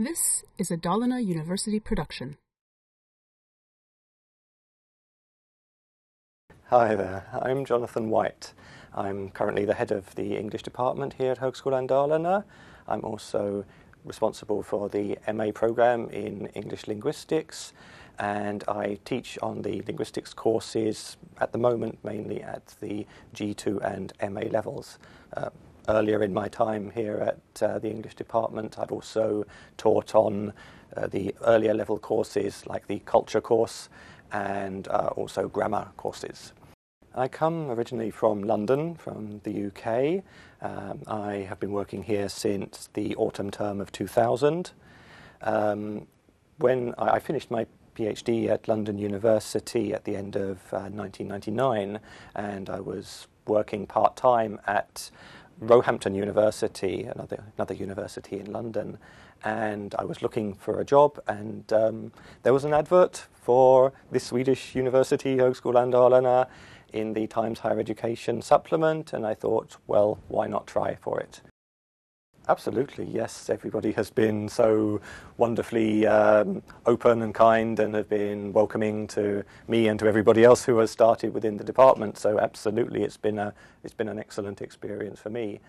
This is a Dalarna University production. Hi there, I'm Jonathan White. I'm currently the head of the English department here at Högskolan Dalarna. I'm also responsible for the MA program in English linguistics and I teach on the linguistics courses at the moment mainly at the G2 and MA levels. Uh, earlier in my time here at uh, the English department, I've also taught on uh, the earlier level courses like the culture course and uh, also grammar courses. I come originally from London, from the UK. Um, I have been working here since the autumn term of 2000. Um, when I finished my PhD at London University at the end of uh, 1999, and I was working part time at Roehampton University, another, another university in London, and I was looking for a job, and um, there was an advert for the Swedish University Högskolan Dalarna in the Times Higher Education supplement, and I thought, well, why not try for it? Absolutely, yes. Everybody has been so wonderfully um, open and kind and have been welcoming to me and to everybody else who has started within the department. So absolutely, it's been, a, it's been an excellent experience for me.